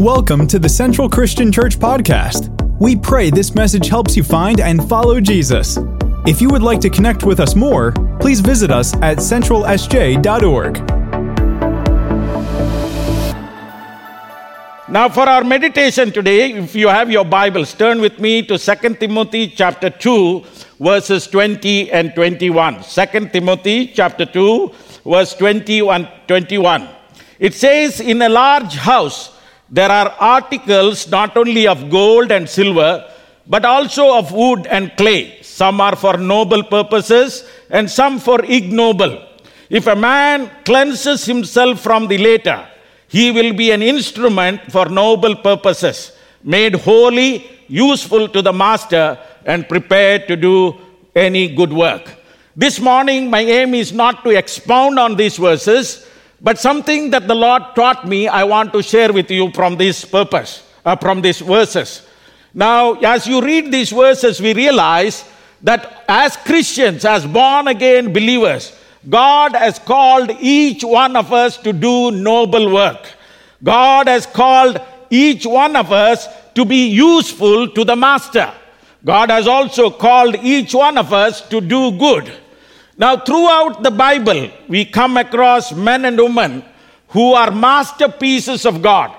Welcome to the Central Christian Church podcast. We pray this message helps you find and follow Jesus. If you would like to connect with us more, please visit us at centralsj.org. Now for our meditation today, if you have your Bibles, turn with me to 2 Timothy chapter 2 verses 20 and 21. 2 Timothy chapter 2 verse 21 21. It says in a large house there are articles not only of gold and silver but also of wood and clay. Some are for noble purposes and some for ignoble. If a man cleanses himself from the latter, he will be an instrument for noble purposes, made holy, useful to the master, and prepared to do any good work. This morning, my aim is not to expound on these verses, but something that the Lord taught me, I want to share with you from this purpose, uh, from these verses. Now, as you read these verses, we realize that as Christians, as born again believers, God has called each one of us to do noble work. God has called each one of us to be useful to the Master. God has also called each one of us to do good. Now, throughout the Bible, we come across men and women who are masterpieces of God.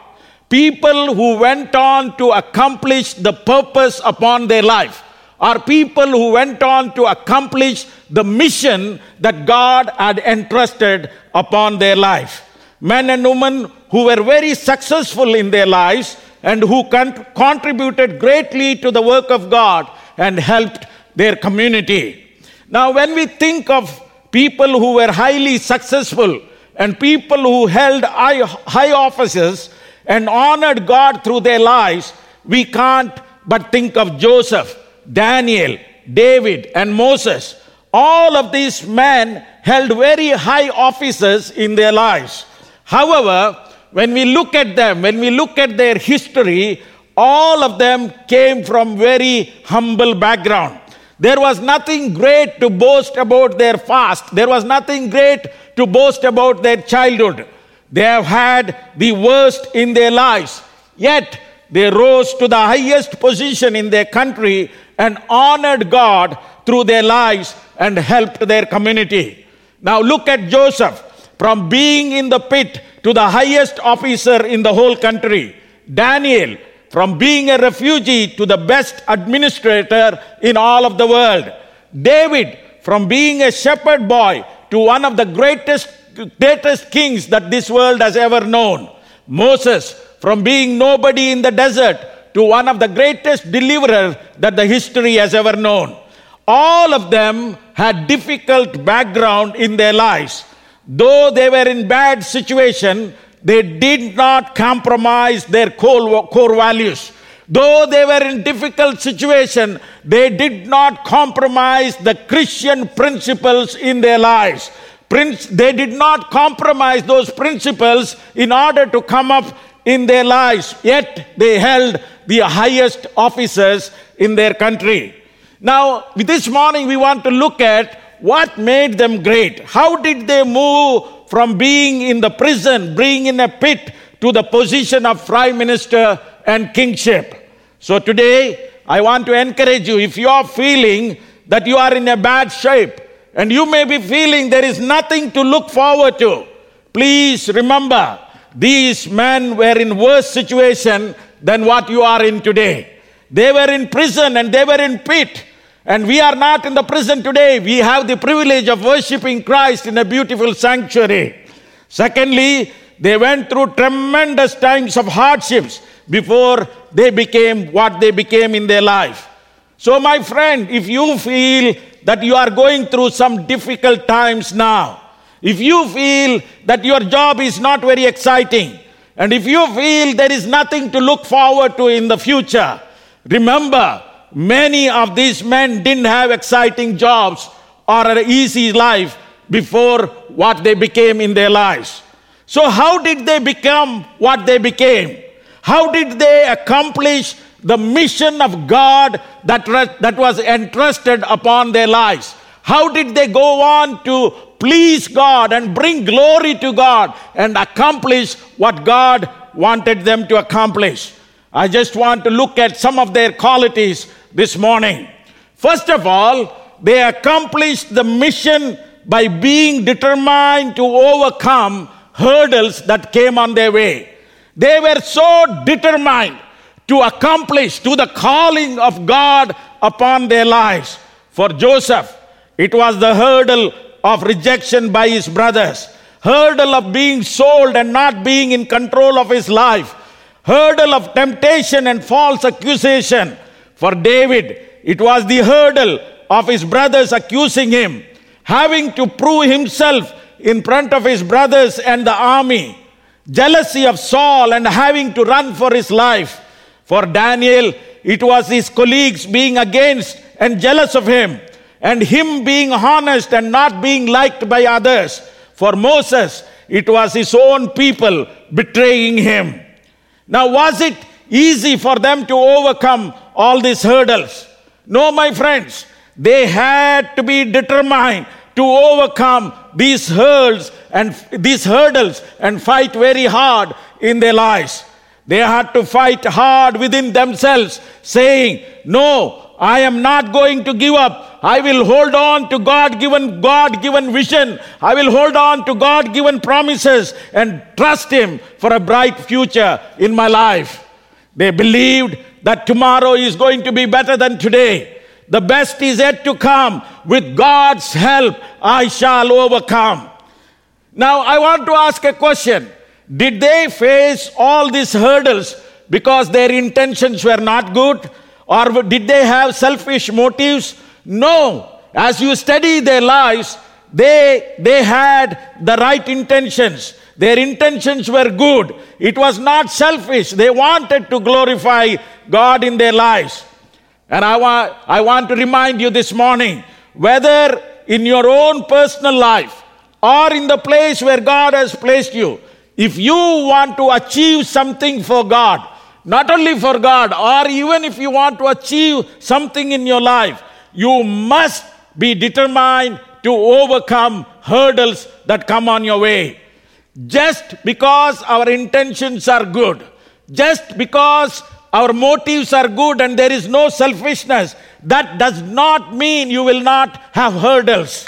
People who went on to accomplish the purpose upon their life are people who went on to accomplish the mission that God had entrusted upon their life. Men and women who were very successful in their lives and who con- contributed greatly to the work of God and helped their community. Now, when we think of people who were highly successful and people who held high, offices and honored God through their lives, we can't but think of Joseph Daniel, David, and Moses. All of these men held very high offices in their lives. However, when we look at them, when we look at their history, all of them came from very humble background. There was nothing great to boast about their past. There was nothing great to boast about their childhood. They have had the worst in their lives. Yet they rose to the highest position in their country and honored God through their lives and helped their community. Now look at Joseph from being in the pit to the highest officer in the whole country. Daniel from being a refugee to the best administrator in all of the world. David from being a shepherd boy to one of the greatest greatest kings that this world has ever known. Moses from being nobody in the desert to one of the greatest deliverers that the history has ever known. All of them had difficult background in their lives. Though they were in bad situation, they did not compromise their core, core values. Though they were in difficult situation, they did not compromise the Christian principles in their lives. Prince, they did not compromise those principles in order to come up in their lives, yet they held the highest offices in their country. Now, this morning we want to look at what made them great. How did they move from being in the prison, being in a pit, to the position of prime minister and kingship? So today, I want to encourage you if you are feeling that you are in a bad shape and you may be feeling there is nothing to look forward to, please remember these men were in worse situation than what you are in today. They were in prison and they were in pit. And we are not in the prison today. We have the privilege of worshiping Christ in a beautiful sanctuary. Secondly, they went through tremendous times of hardships before they became what they became in their life. So, my friend, if you feel that you are going through some difficult times now, if you feel that your job is not very exciting, and if you feel there is nothing to look forward to in the future, remember, many of these men didn't have exciting jobs or an easy life before what they became in their lives. So, how did they become what they became? How did they accomplish the mission of God that, that was entrusted upon their lives? How did they go on to please God and bring glory to God and accomplish what God wanted them to accomplish. I just want to look at some of their qualities this morning. First of all, they accomplished the mission by being determined to overcome hurdles that came on their way. They were so determined to accomplish to the calling of God upon their lives. For Joseph, it was the hurdle of rejection by his brothers, hurdle of being sold and not being in control of his life, hurdle of temptation and false accusation. For David, it was the hurdle of his brothers accusing him, having to prove himself in front of his brothers and the army, jealousy of Saul and having to run for his life. For Daniel, it was his colleagues being against and jealous of him, and him being honest and not being liked by others. For Moses, it was his own people betraying him. Now, was it easy for them to overcome all these hurdles? No, my friends. They had to be determined to overcome these hurdles and these hurdles and fight very hard in their lives. They had to fight hard within themselves, saying, No, I am not going to give up. I will hold on to God given, God given vision. I will hold on to God given promises and trust Him for a bright future in my life. They believed that tomorrow is going to be better than today. The best is yet to come. With God's help, I shall overcome. Now, I want to ask a question. Did they face all these hurdles because their intentions were not good? Or did they have selfish motives? No. As you study their lives, they, they had the right intentions. Their intentions were good. It was not selfish. They wanted to glorify God in their lives. And I want, I want to remind you this morning whether in your own personal life or in the place where God has placed you, if you want to achieve something for God, not only for God, or even if you want to achieve something in your life, you must be determined to overcome hurdles that come on your way. Just because our intentions are good, just because our motives are good and there is no selfishness, that does not mean you will not have hurdles.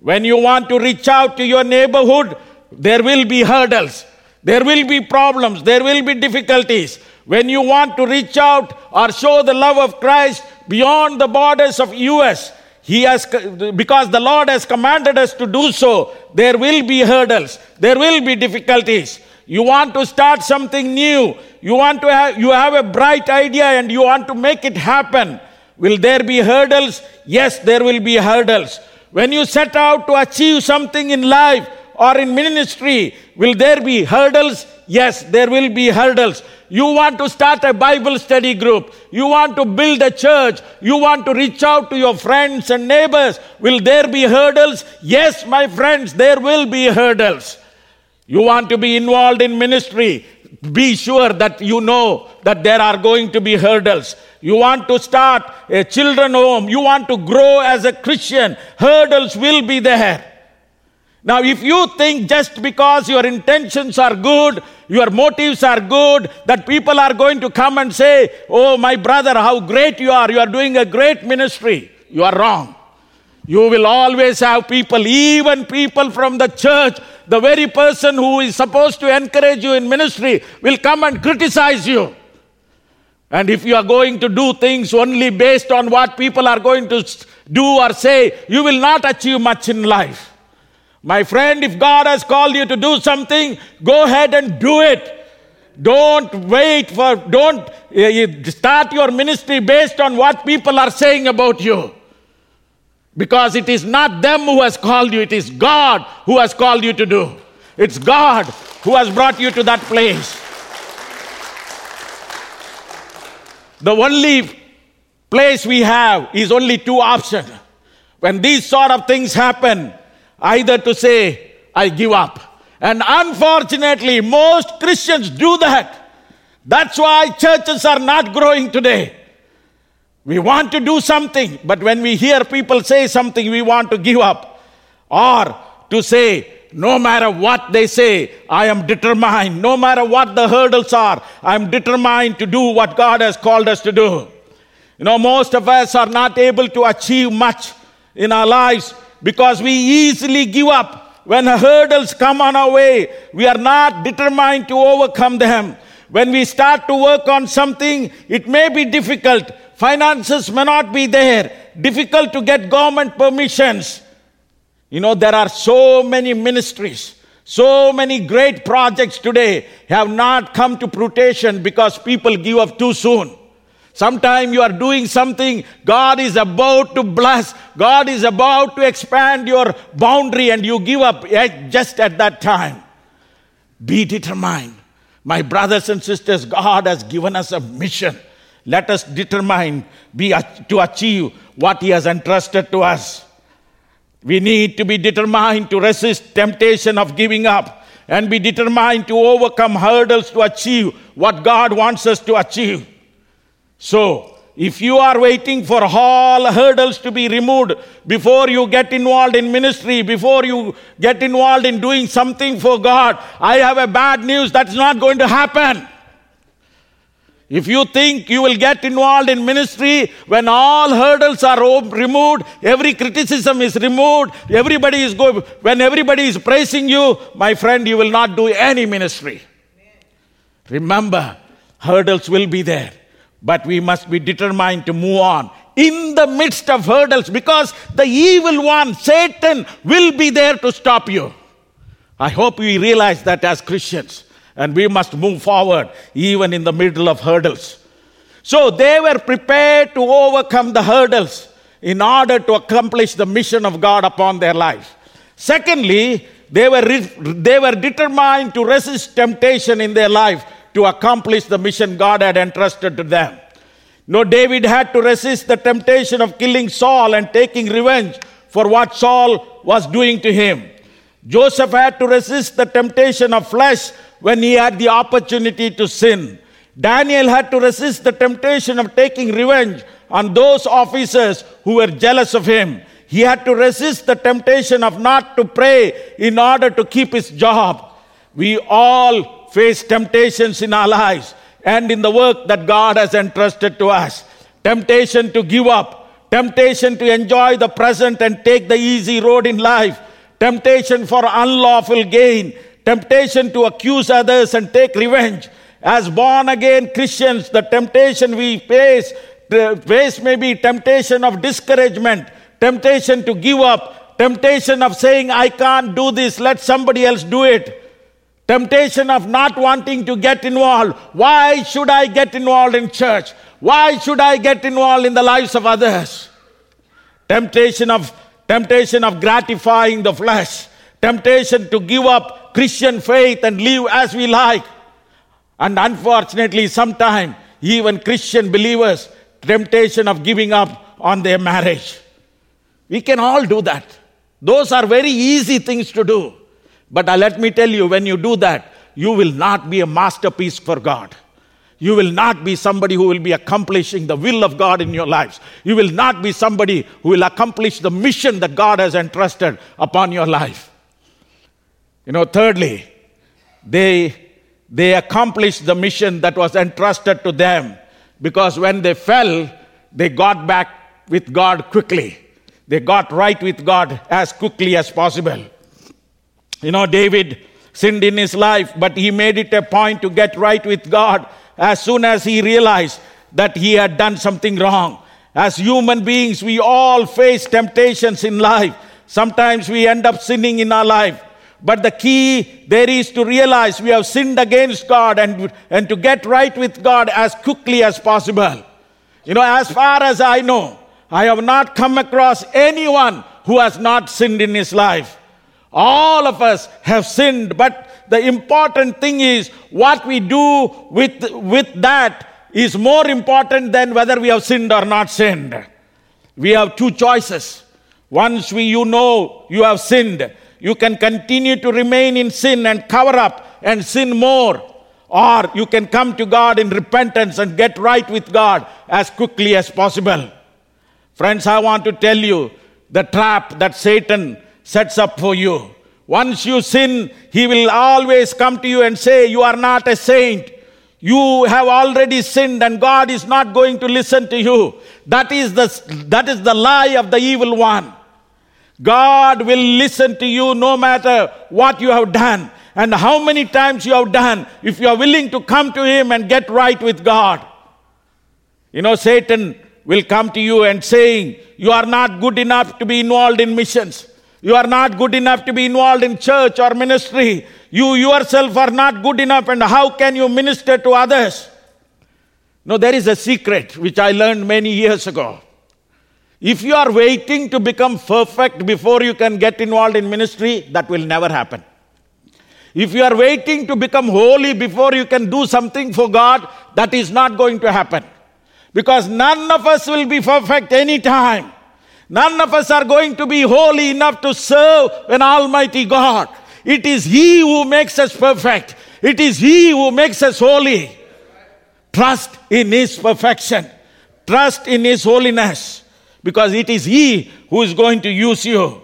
When you want to reach out to your neighborhood, there will be hurdles. There will be problems. There will be difficulties. When you want to reach out or show the love of Christ beyond the borders of US, he has because the Lord has commanded us to do so, there will be hurdles. There will be difficulties. You want to start something new. You want to have, you have a bright idea and you want to make it happen. Will there be hurdles? Yes, there will be hurdles. When you set out to achieve something in life or in ministry, will there be hurdles? Yes, there will be hurdles. You want to start a Bible study group. You want to build a church. You want to reach out to your friends and neighbors. Will there be hurdles? Yes, my friends, there will be hurdles. You want to be involved in ministry, be sure that you know that there are going to be hurdles. You want to start a children home, you want to grow as a Christian, hurdles will be there. Now, if you think just because your intentions are good, your motives are good, that people are going to come and say, Oh, my brother, how great you are, you are doing a great ministry, you are wrong. You will always have people, even people from the church, the very person who is supposed to encourage you in ministry will come and criticize you. And if you are going to do things only based on what people are going to do or say, you will not achieve much in life. My friend, if God has called you to do something, go ahead and do it. Don't wait for, don't uh, start your ministry based on what people are saying about you. Because it is not them who has called you, it is God who has called you to do. It's God who has brought you to that place. The only place we have is only two options. When these sort of things happen, either to say, I give up. And unfortunately, most Christians do that. That's why churches are not growing today. We want to do something, but when we hear people say something, we want to give up. Or to say, no matter what they say, I am determined. No matter what the hurdles are, I am determined to do what God has called us to do. You know, most of us are not able to achieve much in our lives because we easily give up. When hurdles come on our way, we are not determined to overcome them. When we start to work on something, it may be difficult. Finances may not be there. Difficult to get government permissions. You know, there are so many ministries, so many great projects today have not come to fruition because people give up too soon. Sometime you are doing something, God is about to bless, God is about to expand your boundary, and you give up eh, just at that time. Be determined. My brothers and sisters, God has given us a mission. Let us determine be, to achieve what He has entrusted to us. We need to be determined to resist temptation of giving up and be determined to overcome hurdles to achieve what God wants us to achieve. So, if you are waiting for all hurdles to be removed before you get involved in ministry, before you get involved in doing something for God, I have a bad news that's not going to happen. If you think you will get involved in ministry when all hurdles are removed, every criticism is removed, everybody is going, when everybody is praising you, my friend, you will not do any ministry. Remember, hurdles will be there, but we must be determined to move on in the midst of hurdles because the evil one, Satan, will be there to stop you. I hope we realize that as Christians and we must move forward even in the middle of hurdles. So they were prepared to overcome the hurdles in order to accomplish the mission of God upon their life. Secondly, they were, they were determined to resist temptation in their life to accomplish the mission God had entrusted to them. No, David had to resist the temptation of killing Saul and taking revenge for what Saul was doing to him. Joseph had to resist the temptation of flesh when he had the opportunity to sin. Daniel had to resist the temptation of taking revenge on those officers who were jealous of him. He had to resist the temptation of not to pray in order to keep his job. We all face temptations in our lives and in the work that God has entrusted to us. Temptation to give up, temptation to enjoy the present and take the easy road in life, temptation for unlawful gain, temptation to accuse others and take revenge. As born again Christians, the temptation we face, face may be temptation of discouragement, temptation to give up, temptation of saying, I can't do this, let somebody else do it. Temptation of not wanting to get involved. Why should I get involved in church? Why should I get involved in the lives of others? Temptation of temptation of gratifying the flesh, temptation to give up Christian faith and live as we like. And unfortunately, sometimes even Christian believers, temptation of giving up on their marriage. We can all do that. Those are very easy things to do. But uh, let me tell you, when you do that, you will not be a masterpiece for God. You will not be somebody who will be accomplishing the will of God in your lives. You will not be somebody who will accomplish the mission that God has entrusted upon your life. You know, thirdly, they, they accomplished the mission that was entrusted to them because when they fell, they got back with God quickly. They got right with God as quickly as possible. You know, David sinned in his life, but he made it a point to get right with God as soon as he realized that he had done something wrong. As human beings, we all face temptations in life. Sometimes we end up sinning in our life. But the key there is to realize we have sinned against God and, and to get right with God as quickly as possible. You know, as far as I know, I have not come across anyone who has not sinned in his life. All of us have sinned, but the important thing is what we do with, with that is more important than whether we have sinned or not sinned. We have two choices. Once we, you know you have sinned, you can continue to remain in sin and cover up and sin more. Or you can come to God in repentance and get right with God as quickly as possible. Friends, I want to tell you the trap that Satan sets up for you. Once you sin, he will always come to you and say, You are not a saint. You have already sinned and God is not going to listen to you. That is the, that is the lie of the evil one. God will listen to you no matter what you have done and how many times you have done if you are willing to come to Him and get right with God. You know, Satan will come to you and saying, You are not good enough to be involved in missions. You are not good enough to be involved in church or ministry. You yourself are not good enough, and how can you minister to others? No, there is a secret which I learned many years ago. If you are waiting to become perfect before you can get involved in ministry, that will never happen. If you are waiting to become holy before you can do something for God, that is not going to happen. Because none of us will be perfect anytime. None of us are going to be holy enough to serve an Almighty God. It is He who makes us perfect, it is He who makes us holy. Trust in His perfection, trust in His holiness, because it is He who is going to use you.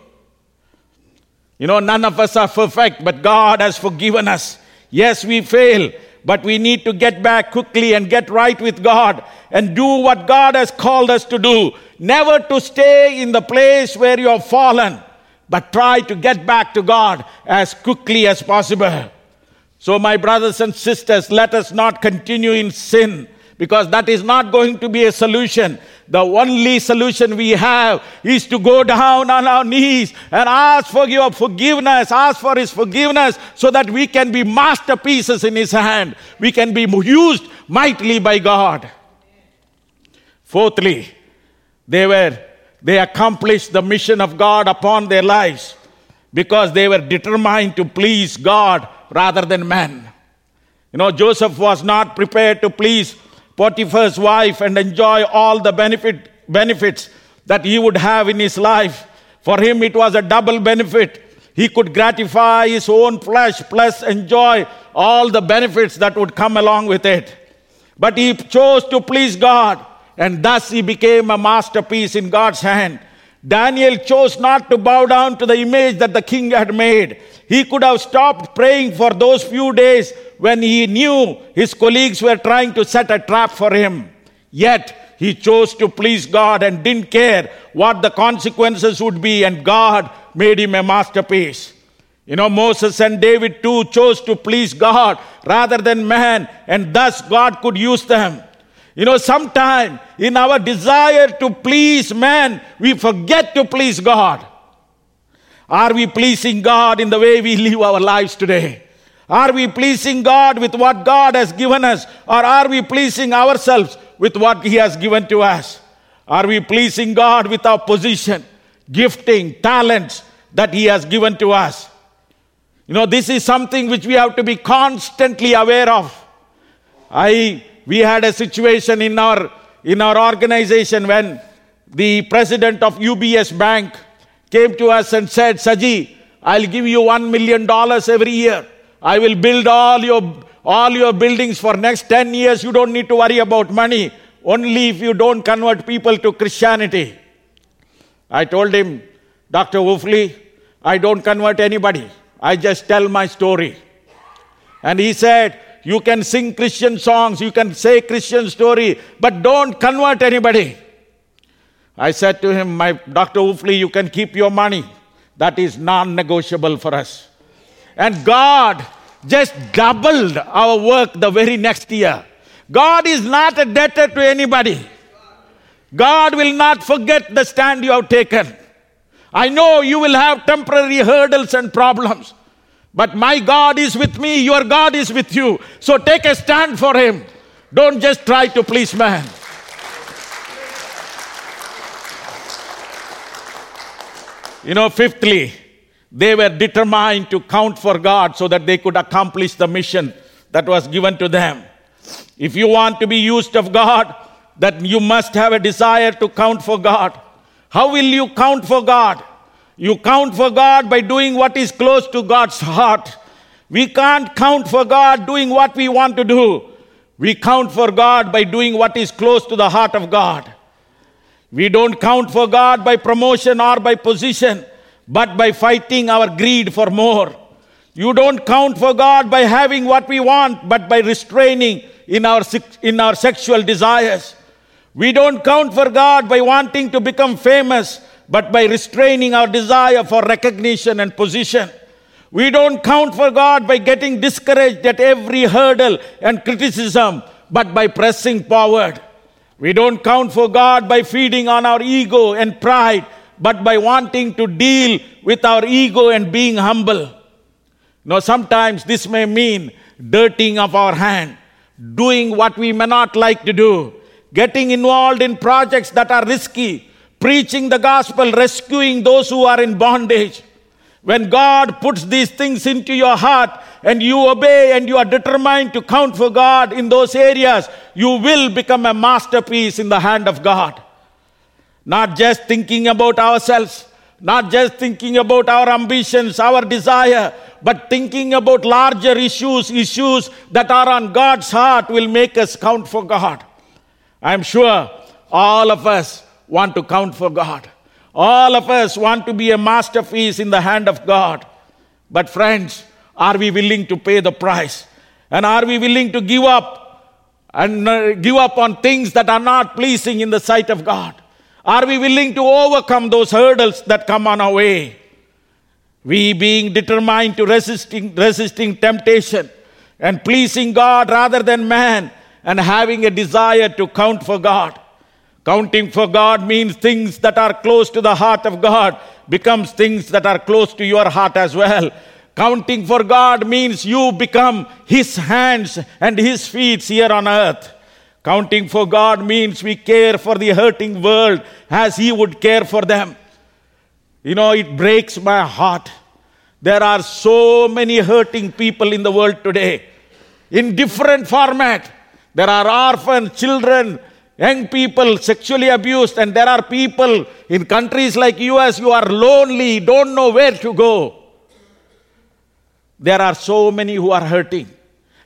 You know, none of us are perfect, but God has forgiven us. Yes, we fail, but we need to get back quickly and get right with God and do what God has called us to do. Never to stay in the place where you have fallen, but try to get back to God as quickly as possible. So, my brothers and sisters, let us not continue in sin because that is not going to be a solution. The only solution we have is to go down on our knees and ask for your forgiveness, ask for His forgiveness so that we can be masterpieces in His hand. We can be used mightily by God. Fourthly, they were they accomplished the mission of God upon their lives because they were determined to please God rather than man. You know, Joseph was not prepared to please Potiphar's wife and enjoy all the benefit, benefits that he would have in his life. For him, it was a double benefit. He could gratify his own flesh plus enjoy all the benefits that would come along with it. But he chose to please God, and thus he became a masterpiece in God's hand. Daniel chose not to bow down to the image that the king had made. He could have stopped praying for those few days when he knew his colleagues were trying to set a trap for him. Yet he chose to please God and didn't care what the consequences would be, and God made him a masterpiece. You know, Moses and David too chose to please God rather than man, and thus God could use them. You know, sometimes in our desire to please man, we forget to please God. Are we pleasing God in the way we live our lives today? Are we pleasing God with what God has given us? Or are we pleasing ourselves with what He has given to us? Are we pleasing God with our position, gifting, talents that He has given to us? You know, this is something which we have to be constantly aware of. I, we had a situation in our, in our organization when the president of UBS Bank came to us and said, Saji, I'll give you $1 million every year. I will build all your, all your buildings for next 10 years. You don't need to worry about money. Only if you don't convert people to Christianity. I told him, Dr. Wolfley, I don't convert anybody. I just tell my story. And he said, You can sing Christian songs, you can say Christian story, but don't convert anybody. I said to him, My Dr. Wolfley, you can keep your money. That is non negotiable for us. And God just doubled our work the very next year. God is not a debtor to anybody. God will not forget the stand you have taken. I know you will have temporary hurdles and problems, but my God is with me, your God is with you. So take a stand for Him. Don't just try to please man. You know, fifthly, they were determined to count for God so that they could accomplish the mission that was given to them. If you want to be used of God, that you must have a desire to count for God. How will you count for God? You count for God by doing what is close to God's heart. We can't count for God doing what we want to do. We count for God by doing what is close to the heart of God. We don't count for God by promotion or by position, but by fighting our greed for more. You don't count for God by having what we want, but by restraining in our, in our sexual desires. We don't count for God by wanting to become famous, but by restraining our desire for recognition and position. We don't count for God by getting discouraged at every hurdle and criticism, but by pressing forward. We don't count for God by feeding on our ego and pride, but by wanting to deal with our ego and being humble. Now, sometimes this may mean dirtying of our hand, doing what we may not like to do, getting involved in projects that are risky, preaching the gospel, rescuing those who are in bondage. When God puts these things into your heart and you obey and you are determined to count for God in those areas, you will become a masterpiece in the hand of God. Not just thinking about ourselves, not just thinking about our ambitions, our desire, but thinking about larger issues, issues that are on God's heart will make us count for God. I'm sure all of us want to count for God. All of us want to be a masterpiece in the hand of God. But, friends, are we willing to pay the price? And are we willing to give up and uh, give up on things that are not pleasing in the sight of God? Are we willing to overcome those hurdles that come on our way? We being determined to resisting, resisting temptation and pleasing God rather than man and having a desire to count for God. Counting for God means things that are close to the heart of God becomes things that are close to your heart as well. Counting for God means you become His hands and His feet here on earth. Counting for God means we care for the hurting world as He would care for them. You know, it breaks my heart. There are so many hurting people in the world today in different format. There are orphan children young people sexually abused and there are people in countries like us who are lonely don't know where to go. There are so many who are hurting.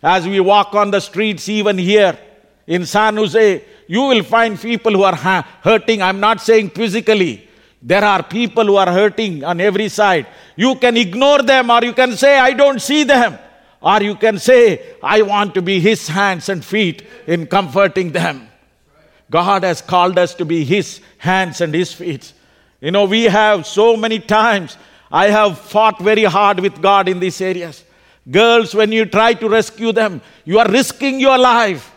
As we walk on the streets even here in san jose you will find people who are hurting. I'm not saying physically. There are people who are hurting on every side. You can ignore them or you can say i don't see them. Or you can say i want to be his hands and feet in comforting them God has called us to be His hands and His feet. You know, we have so many times, I have fought very hard with God in these areas. Girls, when you try to rescue them, you are risking your life.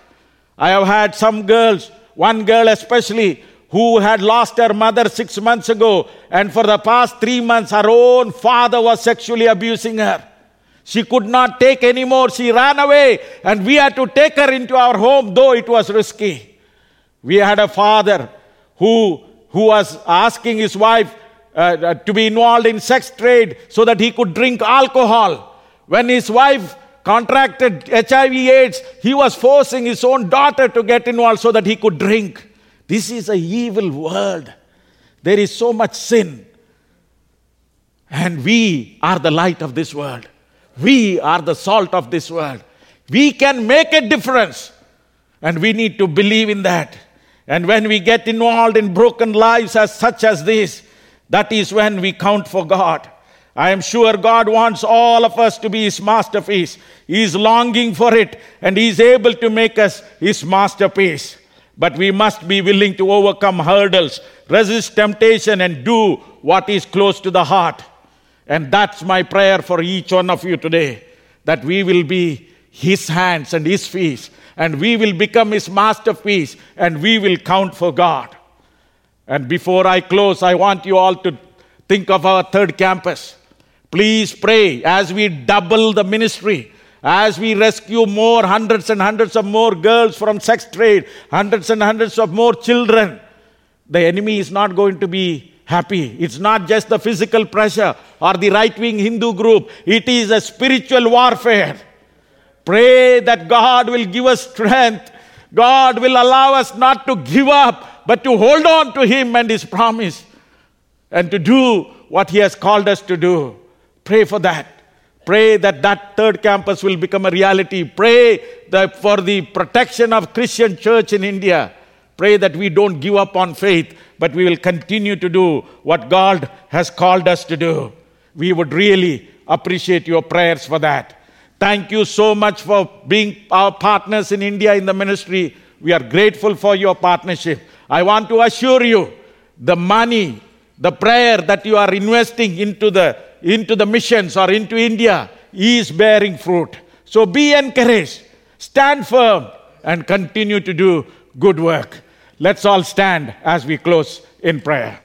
I have had some girls, one girl especially, who had lost her mother six months ago, and for the past three months, her own father was sexually abusing her. She could not take anymore. She ran away, and we had to take her into our home, though it was risky. We had a father who, who was asking his wife uh, uh to be involved in sex trade so that he could drink alcohol. When his wife contracted HIV AIDS, he was forcing his own daughter to get involved so that he could drink. This is a evil world. There is so much sin. And we are the light of this world. We are the salt of this world. We can make a difference. And we need to believe in that. And when we get involved in broken lives as such as this, that is when we count for God. I am sure God wants all of us to be His masterpiece. He is longing for it and He is able to make us His masterpiece. But we must be willing to overcome hurdles, resist temptation, and do what is close to the heart. And that's my prayer for each one of you today that we will be His hands and His feet and we will become His masterpiece and we will count for God. And before I close, I want you all to think of our third campus. Please pray as we double the ministry, as we rescue more hundreds and hundreds of more girls from sex trade, hundreds and hundreds of more children. The enemy is not going to be happy. It's not just the physical pressure or the right wing Hindu group, it is a spiritual warfare. Pray that God will give us strength. God will allow us not to give up, but to hold on to Him and His promise and to do what He has called us to do. Pray for that. Pray that that third campus will become a reality. Pray for the protection of Christian church in India. Pray that we don't give up on faith, but we will continue to do what God has called us to do. We would really appreciate your prayers for that. Thank you so much for being our partners in India in the ministry. We are grateful for your partnership. I want to assure you the money, the prayer that you are investing into the, into the missions or into India is bearing fruit. So be encouraged, stand firm, and continue to do good work. Let's all stand as we close in prayer.